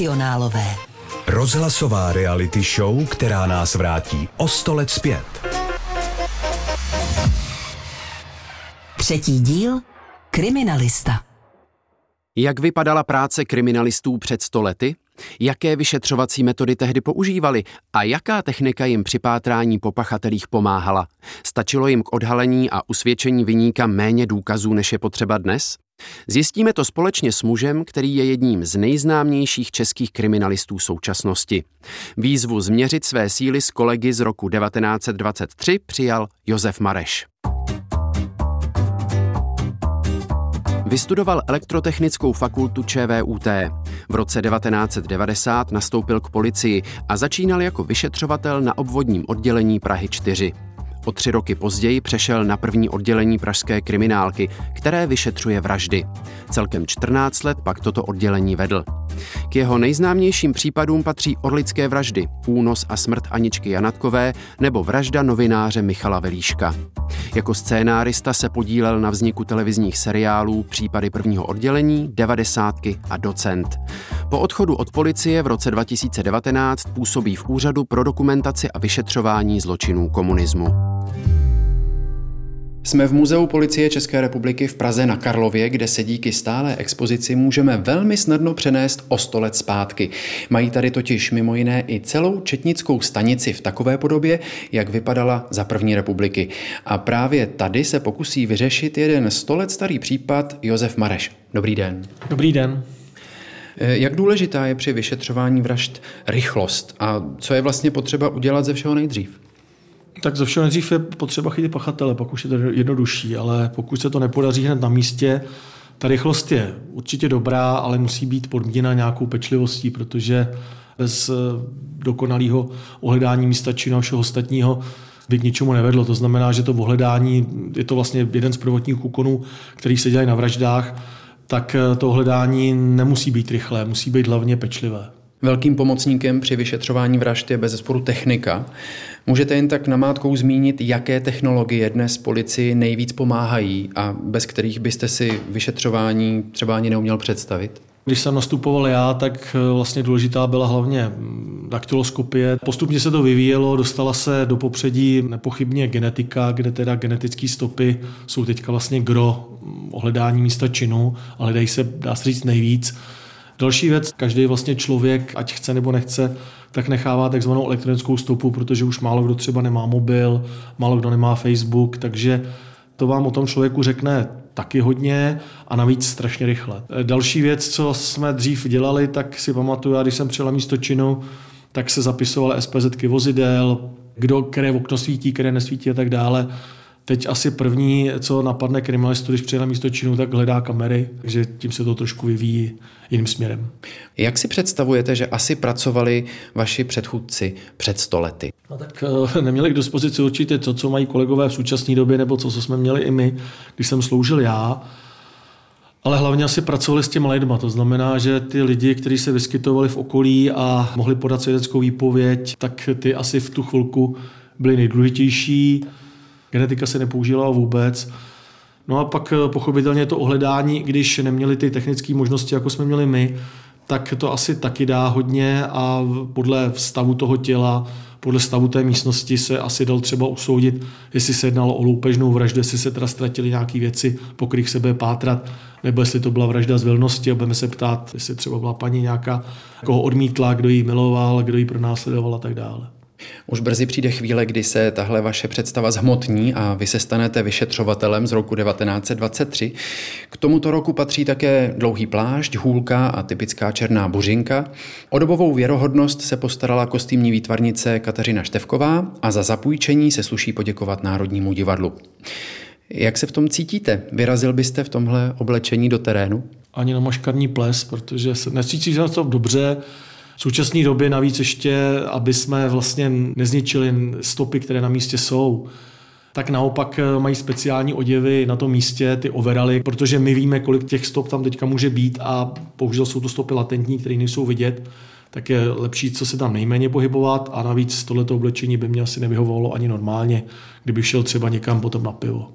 Profesionálové. Rozhlasová reality show, která nás vrátí o sto let zpět. Třetí díl Kriminalista. Jak vypadala práce kriminalistů před stolety? Jaké vyšetřovací metody tehdy používali a jaká technika jim při pátrání po pachatelích pomáhala? Stačilo jim k odhalení a usvědčení vyníka méně důkazů, než je potřeba dnes? Zjistíme to společně s mužem, který je jedním z nejznámějších českých kriminalistů současnosti. Výzvu změřit své síly s kolegy z roku 1923 přijal Josef Mareš. Vystudoval elektrotechnickou fakultu ČVUT. V roce 1990 nastoupil k policii a začínal jako vyšetřovatel na obvodním oddělení Prahy 4. O tři roky později přešel na první oddělení pražské kriminálky, které vyšetřuje vraždy. Celkem 14 let pak toto oddělení vedl. K jeho nejznámějším případům patří orlické vraždy, únos a smrt Aničky Janatkové nebo vražda novináře Michala Velíška. Jako scénárista se podílel na vzniku televizních seriálů Případy prvního oddělení, devadesátky a Docent. Po odchodu od policie v roce 2019 působí v Úřadu pro dokumentaci a vyšetřování zločinů komunismu. Jsme v Muzeu policie České republiky v Praze na Karlově, kde se díky stálé expozici můžeme velmi snadno přenést o sto let zpátky. Mají tady totiž mimo jiné i celou četnickou stanici v takové podobě, jak vypadala za první republiky. A právě tady se pokusí vyřešit jeden sto let starý případ Josef Mareš. Dobrý den. Dobrý den. Eh, jak důležitá je při vyšetřování vražd rychlost a co je vlastně potřeba udělat ze všeho nejdřív? Tak ze všeho nejdřív je potřeba chytit pachatele, pak už je to jednodušší, ale pokud se to nepodaří hned na místě, ta rychlost je určitě dobrá, ale musí být podmíněna nějakou pečlivostí, protože bez eh, dokonalého ohledání místa činu a všeho ostatního by k ničemu nevedlo. To znamená, že to ohledání je to vlastně jeden z prvotních úkonů, který se dělají na vraždách, tak eh, to ohledání nemusí být rychlé, musí být hlavně pečlivé. Velkým pomocníkem při vyšetřování vražd je bez zesporu technika. Můžete jen tak namátkou zmínit, jaké technologie dnes policii nejvíc pomáhají a bez kterých byste si vyšetřování třeba ani neuměl představit? Když jsem nastupoval já, tak eh, vlastně důležitá byla hlavně mm, daktyloskopie. Postupně se to vyvíjelo, dostala se do popředí nepochybně genetika, kde teda genetické stopy jsou teďka vlastně gro mm, ohledání místa činu a hledají se, dá se říct, nejvíc. Další věc, každý vlastně člověk, ať chce nebo nechce, tak nechává takzvanou elektronickou stopu, protože už málo kdo třeba nemá mobil, málo kdo nemá Facebook, takže to vám o tom člověku řekne taky hodně a navíc strašně rychle. Další věc, co jsme dřív dělali, tak si pamatuju, já když jsem přijel místo činu, tak se zapisovaly SPZ vozidel, kdo, které okno svítí, které nesvítí a tak dále. Teď asi první, co napadne kriminalistu, když přijde na místo činu, tak hledá kamery, takže tím se to trošku vyvíjí jiným směrem. Jak si představujete, že asi pracovali vaši předchůdci před stolety? No tak eh, neměli k dispozici určitě to, co mají kolegové v současné době, nebo co, co jsme měli i my, když jsem sloužil já. Ale hlavně asi pracovali s těmi lidma. To znamená, že ty lidi, kteří se vyskytovali v okolí a mohli podat svědeckou výpověď, tak ty asi v tu chvilku byli nejdůležitější genetika se nepoužívala vůbec. No a pak eh, pochopitelně to ohledání, když neměli ty technické možnosti, jako jsme měli my, tak to asi taky dá hodně a podle stavu toho těla, podle stavu té místnosti se asi dal třeba usoudit, jestli se jednalo o loupežnou vraždu, jestli se teda ztratili nějaké věci, po kterých se pátrat, nebo jestli to byla vražda z vilnosti a budeme se ptát, jestli třeba byla paní nějaká, koho odmítla, kdo ji miloval, kdo ji pronásledoval a tak dále. Už brzy přijde chvíle, kdy se tahle vaše představa zhmotní a vy se stanete vyšetřovatelem z roku 1923. K tomuto roku patří také dlouhý plášť, hůlka a typická černá buřinka. O dobovou věrohodnost se postarala kostýmní výtvarnice Kateřina Števková a za zapůjčení se sluší poděkovat Národnímu divadlu. Jak se v tom cítíte? Vyrazil byste v tomhle oblečení do terénu? Ani na maškarní ples, protože se necítí se to dobře, v současné době navíc ještě, aby jsme vlastně nezničili stopy, které na místě jsou, tak naopak eh, mají speciální oděvy na tom místě, ty overaly, protože my víme, kolik těch stop tam teďka může být a bohužel jsou to stopy latentní, které nejsou vidět, tak je lepší, co se tam nejméně pohybovat a navíc tohleto oblečení by mě asi nevyhovovalo ani normálně, kdyby šel třeba někam potom na pivo.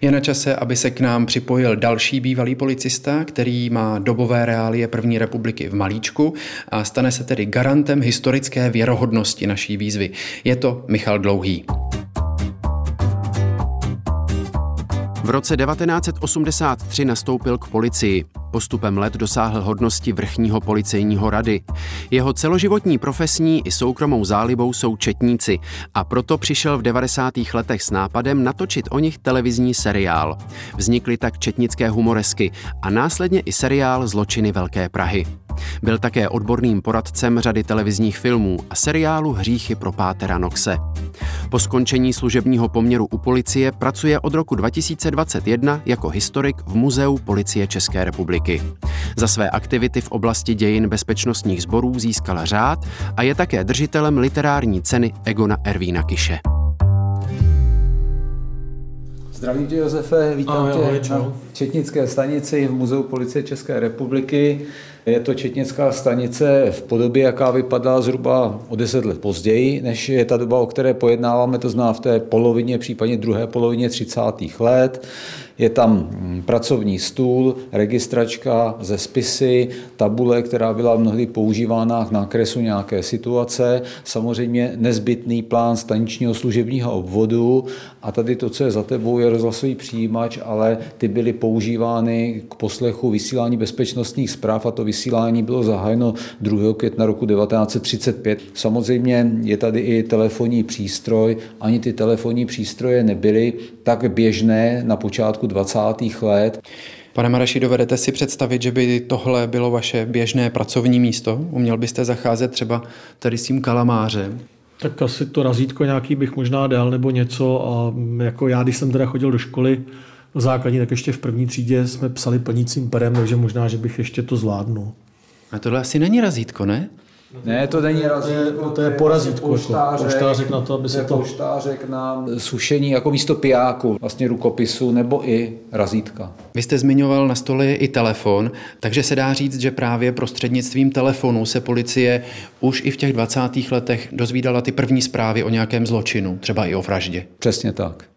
Je na čase, aby se k nám připojil další bývalý policista, který má dobové reálie první republiky v Malíčku a stane se tedy garantem historické věrohodnosti naší výzvy. Je to Michal Dlouhý. V roce 1983 nastoupil k policii. Postupem let dosáhl hodnosti vrchního policejního rady. Jeho celoživotní profesní i soukromou zálibou jsou četníci a proto přišel v 90. letech s nápadem natočit o nich televizní seriál. Vznikly tak četnické humoresky a následně i seriál Zločiny Velké Prahy. Byl také odborným poradcem řady televizních filmů a seriálu Hříchy pro Pátera Noxe. Po skončení služebního poměru u policie pracuje od roku 2021 jako historik v Muzeu policie České republiky. Za své aktivity v oblasti dějin bezpečnostních sborů získal řád a je také držitelem literární ceny Egona Ervína Kiše. Zdravím tě, Josefe, vítám tě na Četnické stanici v Muzeu policie České republiky. Je to četnická stanice v podobě, jaká vypadá zhruba o deset let později, než je ta doba, o které pojednáváme, to znamená v té polovině, případně druhé polovině 30. let. Je tam mm, pracovní stůl, registračka ze spisy, tabule, která byla mnohdy používána k nákresu nějaké situace, samozřejmě nezbytný plán staničního služebního obvodu a tady to, co je za tebou, je rozhlasový přijímač, ale ty byly používány k poslechu vysílání bezpečnostních zpráv a to vysílání bylo zahájeno 2. května roku 1935. Samozřejmě je tady i telefonní přístroj, ani ty telefonní přístroje nebyly tak běžné na počátku 20. let. Pane Maraši, dovedete si představit, že by tohle bylo vaše běžné pracovní místo? Uměl byste zacházet třeba tady s tím kalamářem? Tak asi to razítko nějaký bych možná dal nebo něco a jako já, když jsem teda chodil do školy do základní, tak ještě v první třídě jsme psali plnícím perem, takže možná, že bych ještě to zvládnul. A tohle asi není razítko, ne? Ne, to není razítko. To, to je porazítko. Poštářek, poštářek na to, aby se to... Poštářek na sušení jako místo pijáku, vlastně rukopisu nebo i razítka. Vy jste zmiňoval na stole i telefon, takže se dá říct, že právě prostřednictvím telefonu se policie už i v těch 20. letech dozvídala ty první zprávy o nějakém zločinu, třeba i o vraždě. Přesně tak.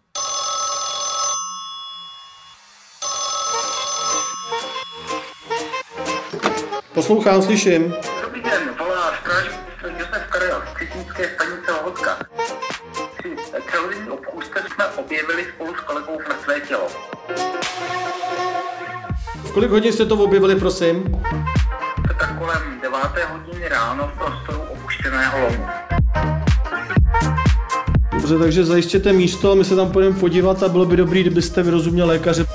Poslouchám, slyším. Dobrý den, volá strážník Josef Karel z Křetínské stanice Lohotka. Při televizní obchůzce jsme objevili spolu s kolegou mrtvé tělo. V kolik hodin jste to objevili, prosím? Tak kolem 9. hodiny ráno v prostoru opuštěného lomu. Dobře, takže zajistěte místo, my se tam půjdeme podívat a bylo by dobrý, kdybyste vyrozuměl lékaře.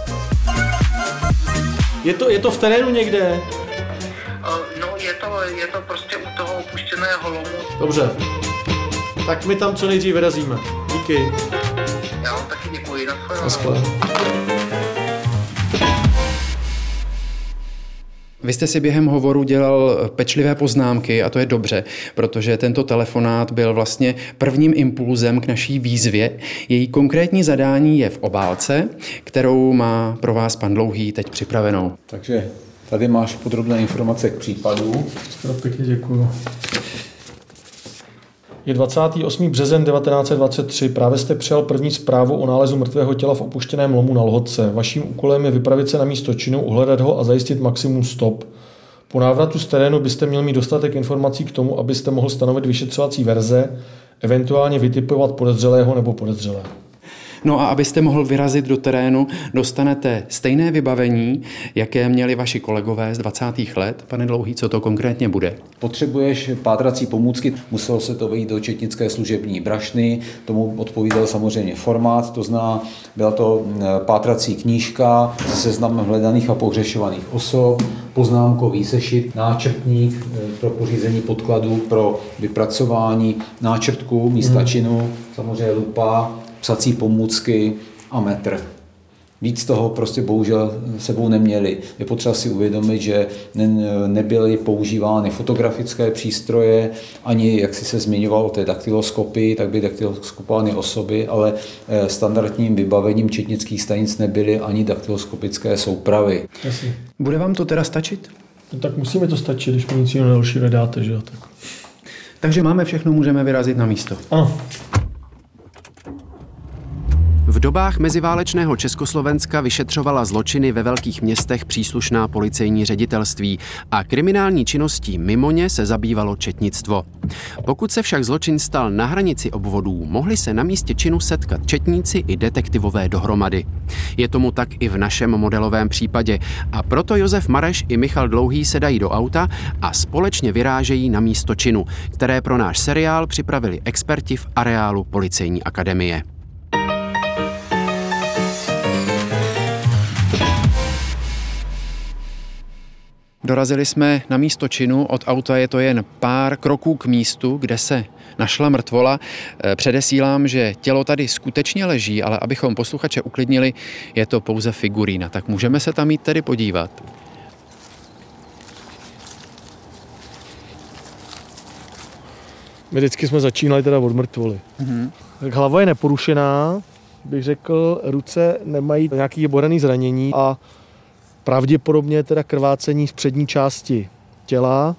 Je to, je to v terénu někde? Je to prostě u toho opuštěného lomu. Dobře. Tak my tam co nejdřív vyrazíme. Díky. Já vám taky děkuji. Na Vy jste si během hovoru dělal pečlivé poznámky a to je dobře, protože tento telefonát byl vlastně prvním impulzem k naší výzvě. Její konkrétní zadání je v obálce, kterou má pro vás pan Dlouhý teď připravenou. Takže Tady máš podrobné informace k případu. Pěkně děkuju. Je 28. březen 1923. Právě jste přijal první zprávu o nálezu mrtvého těla v opuštěném lomu na Lhodce. Vaším úkolem je vypravit se na místo činu, uhledat ho a zajistit maximum stop. Po návratu z terénu byste měl mít dostatek informací k tomu, abyste mohl stanovit vyšetřovací verze, eventuálně vytipovat podezřelého nebo podezřelé. No a abyste mohl vyrazit do terénu, dostanete stejné vybavení, jaké měli vaši kolegové z 20. let. Pane Dlouhý, co to konkrétně bude? Potřebuješ pátrací pomůcky, muselo se to vejít do četnické služební brašny, tomu odpovídal samozřejmě formát, to zná, byla to pátrací knížka se seznamem hledaných a pohřešovaných osob, poznámkový sešit, náčrtník e, pro pořízení podkladů pro vypracování náčrtku místa hmm. činu, samozřejmě lupa, psací pomůcky a metr. Víc toho prostě bohužel sebou neměli. Je potřeba si uvědomit, že nebyly používány fotografické přístroje, ani, jak si se zmiňoval o té daktyloskopy, tak by daktyloskopovány osoby, ale eh, standardním vybavením četnických stanic nebyly ani daktyloskopické soupravy. Jasně. Bude vám to teda stačit? No, tak musíme to stačit, když mi nic jiného další nedáte, že jo? Tak. Takže máme všechno, můžeme vyrazit na místo. Ano. V dobách meziválečného Československa vyšetřovala zločiny ve velkých městech příslušná policejní ředitelství a kriminální činností mimo ně se zabývalo četnictvo. Pokud se však zločin stal na hranici obvodů, mohli se na místě činu setkat četníci i detektivové dohromady. Je tomu tak i v našem modelovém případě a proto Josef Mareš i Michal Dlouhý sedají do auta a společně vyrážejí na místo činu, které pro náš seriál připravili experti v areálu Policejní akademie. Dorazili jsme na místo činu, od auta je to jen pár kroků k místu, kde se našla mrtvola. Eh, předesílám, že tělo tady skutečně leží, ale abychom posluchače uklidnili, je to pouze figurína. Tak můžeme se tam jít tedy podívat. My vždycky jsme začínali teda od mrtvoly. Mm-hmm. Tak hlava je neporušená, bych řekl, ruce nemají nějaký bodaný zranění a pravděpodobně teda krvácení z přední části těla.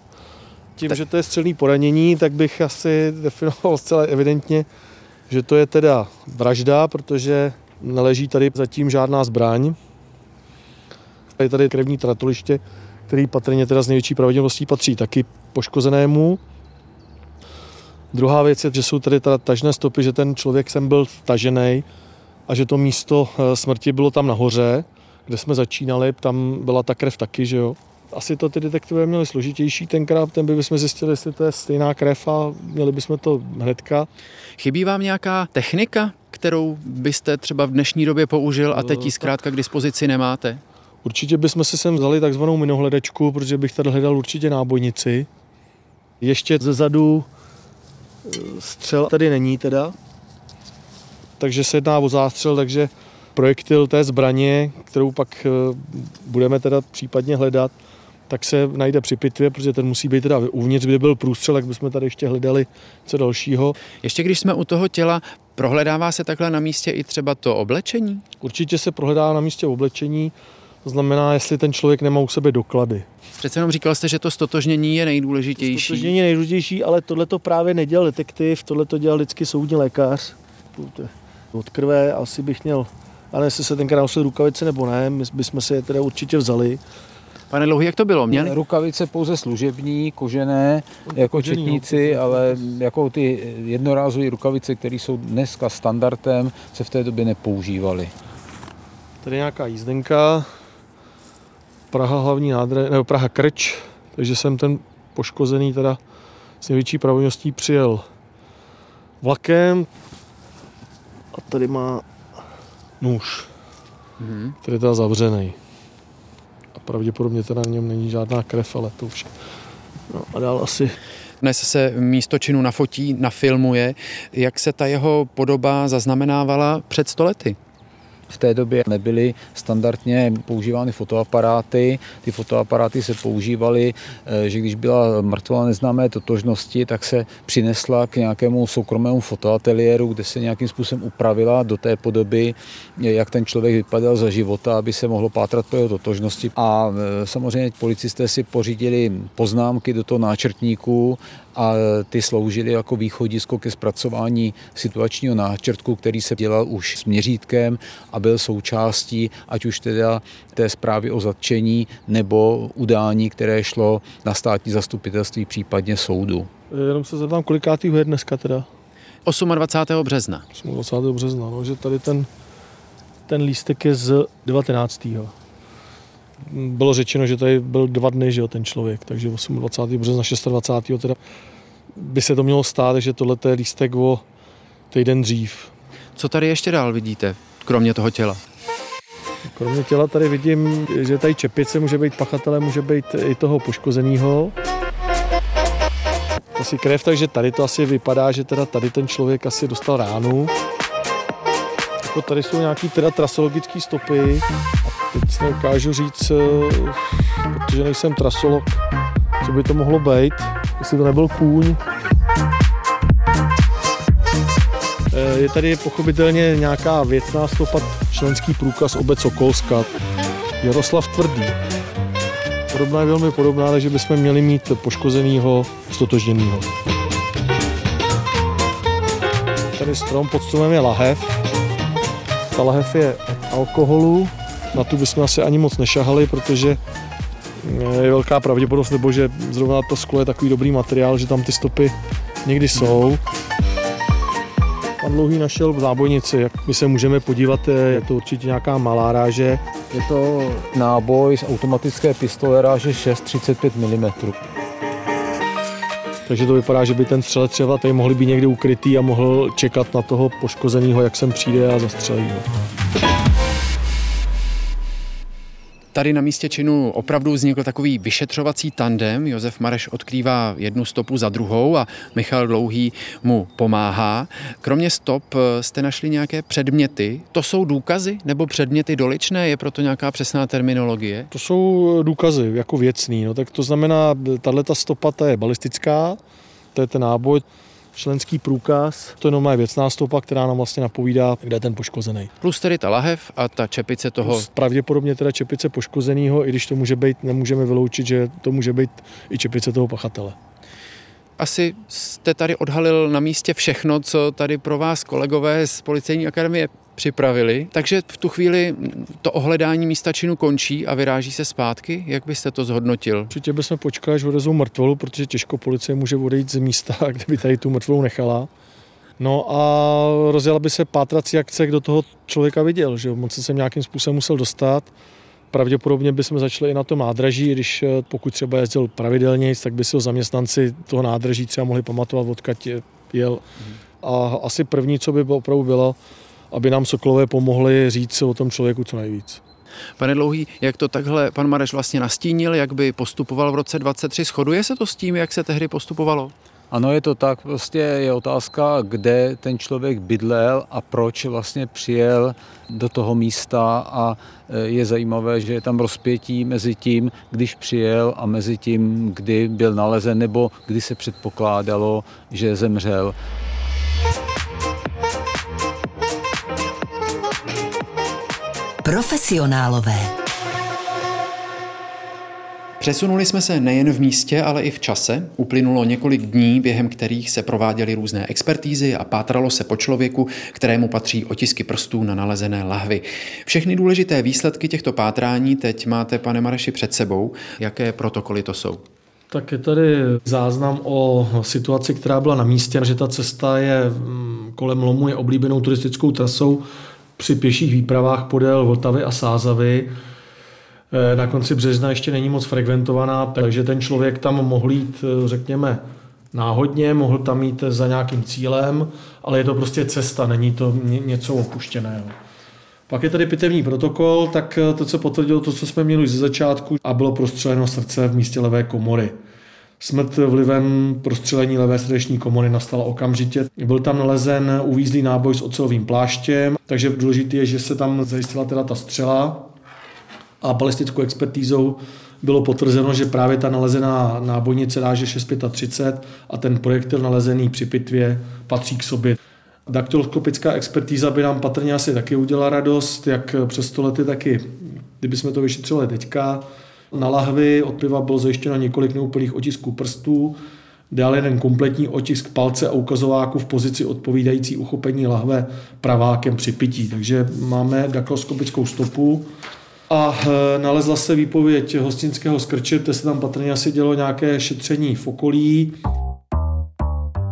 Tím, tak. že to je střelný poranění, tak bych asi definoval zcela evidentně, že to je teda vražda, protože neleží tady zatím žádná zbraň. Je tady krevní tratoliště, který patrně teda z největší pravděpodobností patří taky poškozenému. Druhá věc je, že jsou tady teda tažné stopy, že ten člověk sem byl tažený a že to místo eh, smrti bylo tam nahoře kde jsme začínali, tam byla ta krev taky, že jo. Asi to ty detektivy měli složitější tenkrát, ten by bychom zjistili, jestli to je stejná krev a měli bychom to hnedka. Chybí vám nějaká technika, kterou byste třeba v dnešní době použil a teď ji zkrátka k dispozici nemáte? Určitě bychom si sem vzali takzvanou minohledečku, protože bych tady hledal určitě nábojnici. Ještě ze zadu e, střel tady není teda, takže se jedná o zástřel, takže projektil té zbraně, kterou pak eh, budeme teda případně hledat, tak se najde při pitvě, protože ten musí být teda uvnitř, kde byl průstřel, jak bychom tady ještě hledali co dalšího. Ještě když jsme u toho těla, prohledává se takhle na místě i třeba to oblečení? Určitě se prohledává na místě oblečení, to znamená, jestli ten člověk nemá u sebe doklady. Přece jenom říkal jste, že to stotožnění je nejdůležitější. Stotožnění je nejdůležitější, ale tohle to právě nedělal detektiv, tohle to dělal vždycky soudní lékař. Od krve asi bych měl ale jestli se tenkrát nosili rukavice nebo ne, my bychom si je teda určitě vzali. Pane Dlouhý, jak to bylo? Měli? Rukavice pouze služební, kožené, jako kožený, četníci, no. ale jako ty jednorázové rukavice, které jsou dneska standardem, se v té době nepoužívaly. Tady nějaká jízdenka, Praha hlavní nádre, nebo Praha Krč, takže jsem ten poškozený teda s největší pravděpodobností přijel vlakem a tady má nůž, mm-hmm. který je teda zavřený. A pravděpodobně teda na něm není žádná krev, ale to už. No a dál asi dnes se místo činu nafotí, nafilmuje. Jak se ta jeho podoba zaznamenávala před stolety? V té době nebyly standardně používány fotoaparáty. Ty fotoaparáty se používaly, eh, že když byla mrtvola neznámé totožnosti, tak se přinesla k nějakému soukromému fotoateliéru, kde se nějakým způsobem upravila do té podoby, jak ten člověk vypadal za života, aby se mohlo pátrat po jeho totožnosti. A eh, samozřejmě policisté si pořídili poznámky do toho náčrtníku a ty sloužily jako východisko ke zpracování situačního náčrtku, který se dělal už s měřítkem a byl součástí ať už teda té zprávy o zatčení nebo udání, které šlo na státní zastupitelství, případně soudu. Jenom se zeptám, kolikátý je dneska teda? 28. března. 28. března, no, že tady ten, ten lístek je z 19. Bylo řečeno, že tady byl dva dny, že jo, ten člověk, takže 28. března, 26. teda by se to mělo stát, takže tohle je lístek o týden dřív. Co tady ještě dál vidíte, kromě toho těla? Kromě těla tady vidím, že tady čepice může být pachatelem, může být i toho poškozeného. Asi krev, takže tady to asi vypadá, že teda tady ten člověk asi dostal ránu. Jako tady jsou nějaký teda trasologické stopy. Teď neukážu říct, eh, protože nejsem trasolog, co by to mohlo být jestli to nebyl kůň. Eh, je tady pochopitelně nějaká věcná stopa, členský průkaz obec Sokolska. Jaroslav Tvrdý. Podobná je velmi podobná, takže bychom měli mít poškozenýho, stotožněnýho. Tady strom pod stromem je lahev. Ta lahev je alkoholu, na tu bychom asi ani moc nešahali, protože je velká pravděpodobnost, nebo že zrovna to sklo je takový dobrý materiál, že tam ty stopy někdy jsou. Pan Dlouhý našel v zábojnici, jak my se můžeme podívat, je to určitě nějaká malá ráže. Je to náboj z automatické pistole ráže 6,35 mm. Takže to vypadá, že by ten střelec třeba tady mohl být někde ukrytý a mohl čekat na toho poškozeného, jak sem přijde a zastřelí ho. Tady na místě činu opravdu vznikl takový vyšetřovací tandem. Josef Mareš odkrývá jednu stopu za druhou a Michal Dlouhý mu pomáhá. Kromě stop eh, jste našli nějaké předměty. To jsou důkazy nebo předměty doličné? Je proto nějaká přesná terminologie? To jsou důkazy jako věcný. No, tak to znamená, tahle stopa ta je balistická, to je ten náboj členský průkaz. To jenom je věcná stopa, která nám vlastně napovídá, kde je ten poškozený. Plus tedy ta lahev a ta čepice toho. Plus pravděpodobně teda čepice poškozeného, i když to může být, nemůžeme vyloučit, že to může být i čepice toho pachatele. Asi jste tady odhalil na místě všechno, co tady pro vás kolegové z Policejní akademie připravili. Takže v tu chvíli to ohledání místa činu končí a vyráží se zpátky. Jak byste to zhodnotil? Určitě bychom počkali, až odezou mrtvolu, protože těžko policie může odejít z místa, kde by tady tu mrtvolu nechala. No a rozjela by se pátrací akce, kdo toho člověka viděl, že on se sem nějakým způsobem musel dostat. Pravděpodobně bychom začali i na tom nádraží, když eh, pokud třeba jezdil pravidelně, tak by si ho zaměstnanci toho nádraží třeba mohli pamatovat, odkud jel. A asi první, co by opravdu bylo, aby nám Sokolové pomohli říct o tom člověku co nejvíc. Pane Dlouhý, jak to takhle pan Mareš vlastně nastínil, jak by postupoval v roce 23, shoduje se to s tím, jak se tehdy postupovalo? Ano, je to tak. Prostě je otázka, kde ten člověk bydlel a proč vlastně přijel do toho místa a e, je zajímavé, že je tam rozpětí mezi tím, když přijel a mezi tím, kdy byl nalezen nebo kdy se předpokládalo, že zemřel. Profesionálové. Přesunuli jsme se nejen v místě, ale i v čase. Uplynulo několik dní, během kterých se prováděly různé expertízy a pátralo se po člověku, kterému patří otisky prstů na nalezené lahvy. Všechny důležité výsledky těchto pátrání teď máte, pane Mareši, před sebou. Jaké protokoly to jsou? Tak je tady záznam o situaci, která byla na místě, že ta cesta je mm, kolem lomu je oblíbenou turistickou trasou při pěších výpravách podél Vltavy a Sázavy. Eh, na konci března ještě není moc frekventovaná, takže ten člověk tam mohl jít, eh, řekněme, náhodně, mohl tam jít za nějakým cílem, ale je to prostě cesta, není to něco opuštěného. Pak je tady pitevní protokol, tak eh, to, co potvrdilo to, co jsme měli už ze začátku a bylo prostřeleno srdce v místě levé komory. Smrt vlivem prostřelení levé srdeční komory nastala okamžitě. Byl tam nalezen uvízlý náboj s ocelovým pláštěm, takže důležité je, že se tam zajistila teda ta střela a balistickou expertízou bylo potvrzeno, že právě ta nalezená nábojnice ráže 635 a ten projektil nalezený při pitvě patří k sobě. Daktyloskopická expertíza by nám patrně asi taky udělala radost, jak přes to lety, taky kdybychom to vyšetřili teďka. Na lahvi od piva bylo zajištěno několik neúplných otisků prstů, dále jeden kompletní otisk palce a ukazováku v pozici odpovídající uchopení lahve pravákem při pití. Takže máme daktyloskopickou stopu a e, nalezla se výpověď hostinského skrče, kde se tam patrně asi dělo nějaké šetření v okolí.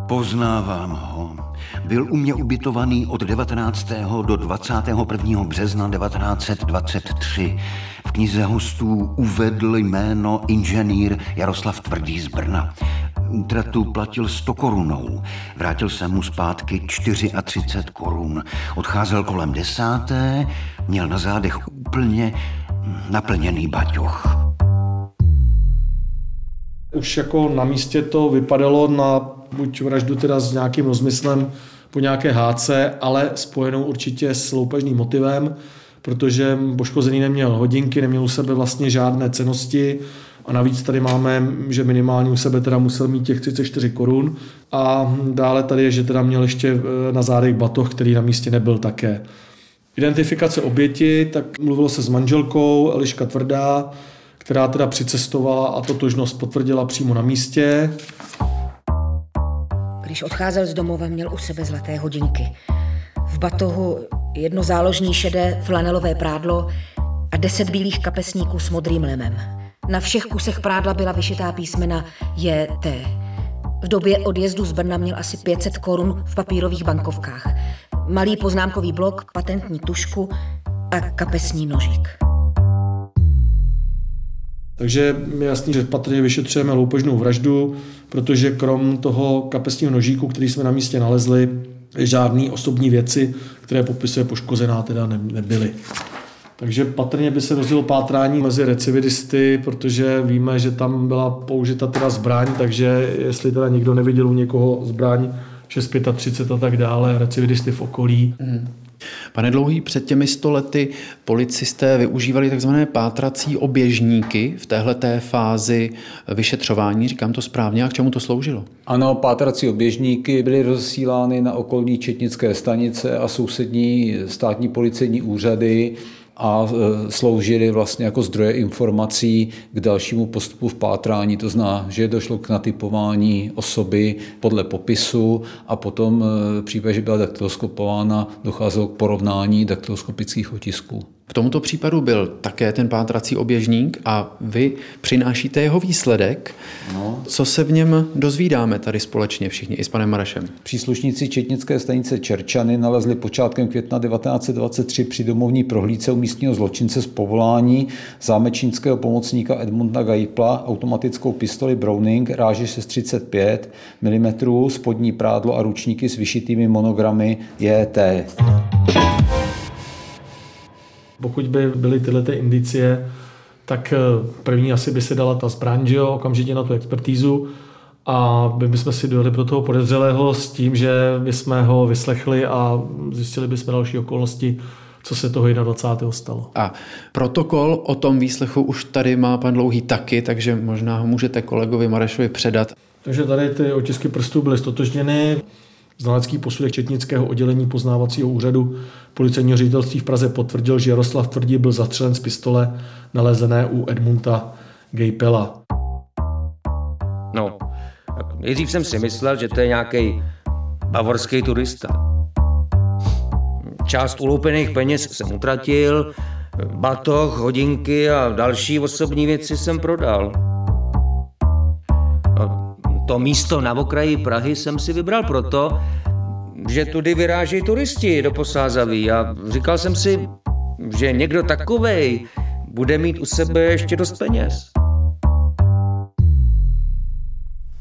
Poznávám ho. Byl u mě ubytovaný od 19. do 21. března 1923. V knize hostů uvedl jméno inženýr Jaroslav Tvrdý z Brna. Útratu platil 100 korunou. Vrátil jsem mu zpátky 34 korun. Odcházel kolem desáté, měl na zádech úplně naplněný baťoch. Už jako na místě to vypadalo na buď vraždu teda s nějakým rozmyslem po nějaké háce, ale spojenou určitě s loupežným motivem, protože poškozený neměl hodinky, neměl u sebe vlastně žádné cenosti a navíc tady máme, že minimálně u sebe teda musel mít těch 34 korun a dále tady je, že teda měl ještě eh, na zádech batoh, který na místě nebyl také. Identifikace oběti, tak mluvilo se s manželkou Eliška Tvrdá, která teda přicestovala a totožnost potvrdila přímo na místě. Když odcházel z domova, měl u sebe zlaté hodinky. V batohu jedno záložní šedé flanelové prádlo a deset bílých kapesníků s modrým lemem. Na všech kusech prádla byla vyšitá písmena JT. V době odjezdu z Brna měl asi 500 korun v papírových bankovkách. Malý poznámkový blok, patentní tušku a kapesní nožík. Takže je jasný, že patrně vyšetřujeme loupežnou vraždu, protože krom toho kapesního nožíku, který jsme na místě nalezli, žádný osobní věci, které popisuje poškozená, teda nebyly. Takže patrně by se rozdělilo pátrání mezi recividisty, protože víme, že tam byla použita teda zbraň, takže jestli teda někdo neviděl u někoho zbraň 635 a tak dále, recividisty v okolí, mm. Pane Dlouhý, před těmi stolety policisté využívali takzvané pátrací oběžníky v téhleté fázi vyšetřování, říkám to správně, a k čemu to sloužilo? Ano, pátrací oběžníky byly rozsílány na okolní četnické stanice a sousední státní policejní úřady a e, sloužily vlastně jako zdroje informací k dalšímu postupu v pátrání. To znamená, že došlo k natypování osoby podle popisu a potom e, v případě, že byla daktyloskopována, docházelo k porovnání daktyloskopických otisků. V tomuto případu byl také ten pátrací oběžník a vy přinášíte jeho výsledek. No. Co se v něm dozvídáme tady společně všichni i s panem Marešem? Příslušníci Četnické stanice Čerčany nalezli počátkem května 1923 při domovní prohlídce u místního zločince z povolání zámečínského pomocníka Edmunda Gajpla automatickou pistoli Browning ráže 635 mm, spodní prádlo a ručníky s vyšitými monogramy JT. Pokud by byly tyhle ty indicie, tak eh, první asi by se dala ta zbraň, že jo, okamžitě na tu expertízu a my bychom si dojeli pro toho podezřelého s tím, že bychom ho vyslechli a zjistili bychom další okolnosti, co se toho 21. stalo. A protokol o tom výslechu už tady má pan Dlouhý taky, takže možná ho můžete kolegovi Marešovi předat. Takže tady ty otisky prstů byly stotožněny. Znalecký posudek Četnického oddělení poznávacího úřadu policejního ředitelství v Praze potvrdil, že Jaroslav Tvrdí byl zatřelen z pistole nalezené u Edmunta Gejpela. No, nejdřív jsem si myslel, že to je nějaký bavorský turista. Část uloupených peněz jsem utratil, batoh, hodinky a další osobní věci jsem prodal. To místo na okraji Prahy jsem si vybral proto, že tudy vyrážejí turisti do Posázaví a říkal jsem si, že někdo takovej bude mít u sebe ještě dost peněz.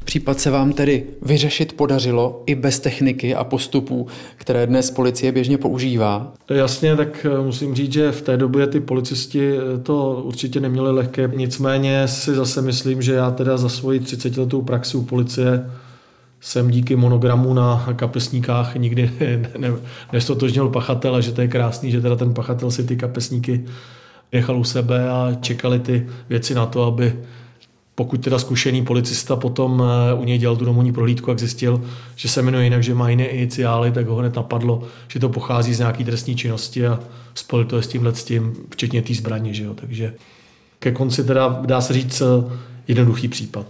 Případ se vám tedy vyřešit podařilo i bez techniky a postupů, které dnes policie běžně používá? Jasně, tak eh, musím říct, že v té době ty policisti eh, to určitě neměli lehké. Nicméně si zase myslím, že já teda za svoji 30 letou praxi u policie jsem díky monogramu na kapesníkách nikdy nestotožnil pachatele, že to je krásný, že teda ten pachatel si ty kapesníky nechal u sebe a čekali ty věci na to, aby pokud teda zkušený policista potom eh, u něj dělal tu domovní prohlídku a zjistil, že se jmenuje jinak, že má jiné iniciály, tak ho hned napadlo, že to pochází z nějaké trestní činnosti a spojil to je s tímhle s tím, včetně té zbraně. Že jo? Takže ke konci teda dá se říct eh, jednoduchý případ.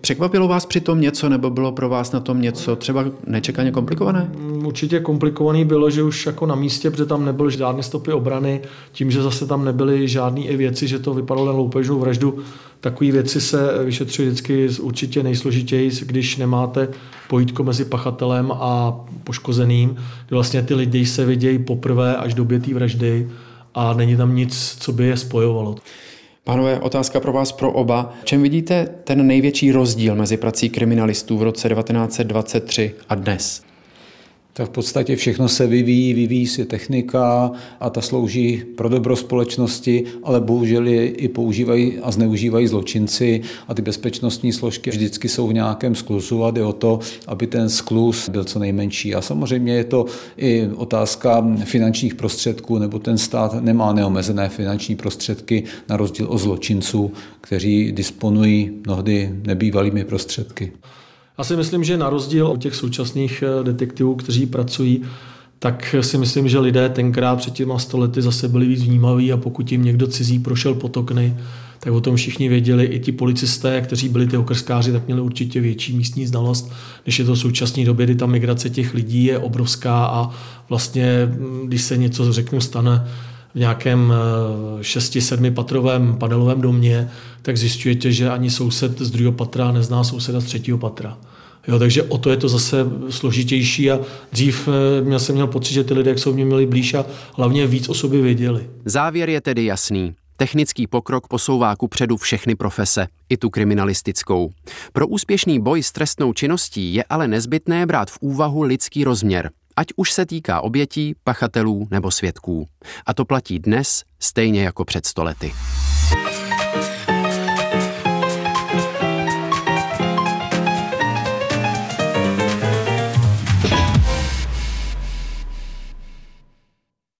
Překvapilo vás přitom něco, nebo bylo pro vás na tom něco třeba nečekaně komplikované? Mm, určitě komplikovaný bylo, že už jako na místě, protože tam nebyly žádné stopy obrany, tím, že zase tam nebyly žádné i věci, že to vypadalo na loupežnou vraždu, takové věci se vyšetřují vždycky určitě nejsložitěji, když nemáte pojítko mezi pachatelem a poškozeným, kdy vlastně ty lidi se vidějí poprvé až do té vraždy a není tam nic, co by je spojovalo. Pánové, otázka pro vás pro oba. Čem vidíte ten největší rozdíl mezi prací kriminalistů v roce 1923 a dnes? Tak v podstatě všechno se vyvíjí, vyvíjí se technika a ta slouží pro dobro společnosti, ale bohužel je i používají a zneužívají zločinci a ty bezpečnostní složky vždycky jsou v nějakém skluzu a jde o to, aby ten skluz byl co nejmenší. A samozřejmě je to i otázka finančních prostředků, nebo ten stát nemá neomezené finanční prostředky na rozdíl od zločinců, kteří disponují mnohdy nebývalými prostředky. Já si myslím, že na rozdíl od těch současných eh, detektivů, kteří pracují, tak si myslím, že lidé tenkrát před těma stolety zase byli víc vnímaví a pokud jim někdo cizí prošel potokny, tak o tom všichni věděli. I ti policisté, kteří byli ty okrskáři, tak měli určitě větší místní znalost, než je to v současné době, kdy ta migrace těch lidí je obrovská a vlastně, když se něco, řeknu, stane v nějakém 6-7 patrovém panelovém domě, tak zjišťujete, že ani soused z druhého patra nezná souseda z třetího patra. Jo, takže o to je to zase složitější a dřív eh, měl jsem měl pocit, že ty lidé, jak jsou mě měli blíž a hlavně víc o sobě věděli. Závěr je tedy jasný. Technický pokrok posouvá ku předu všechny profese, i tu kriminalistickou. Pro úspěšný boj s trestnou činností je ale nezbytné brát v úvahu lidský rozměr, ať už se týká obětí, pachatelů nebo svědků. A to platí dnes stejně jako před stolety.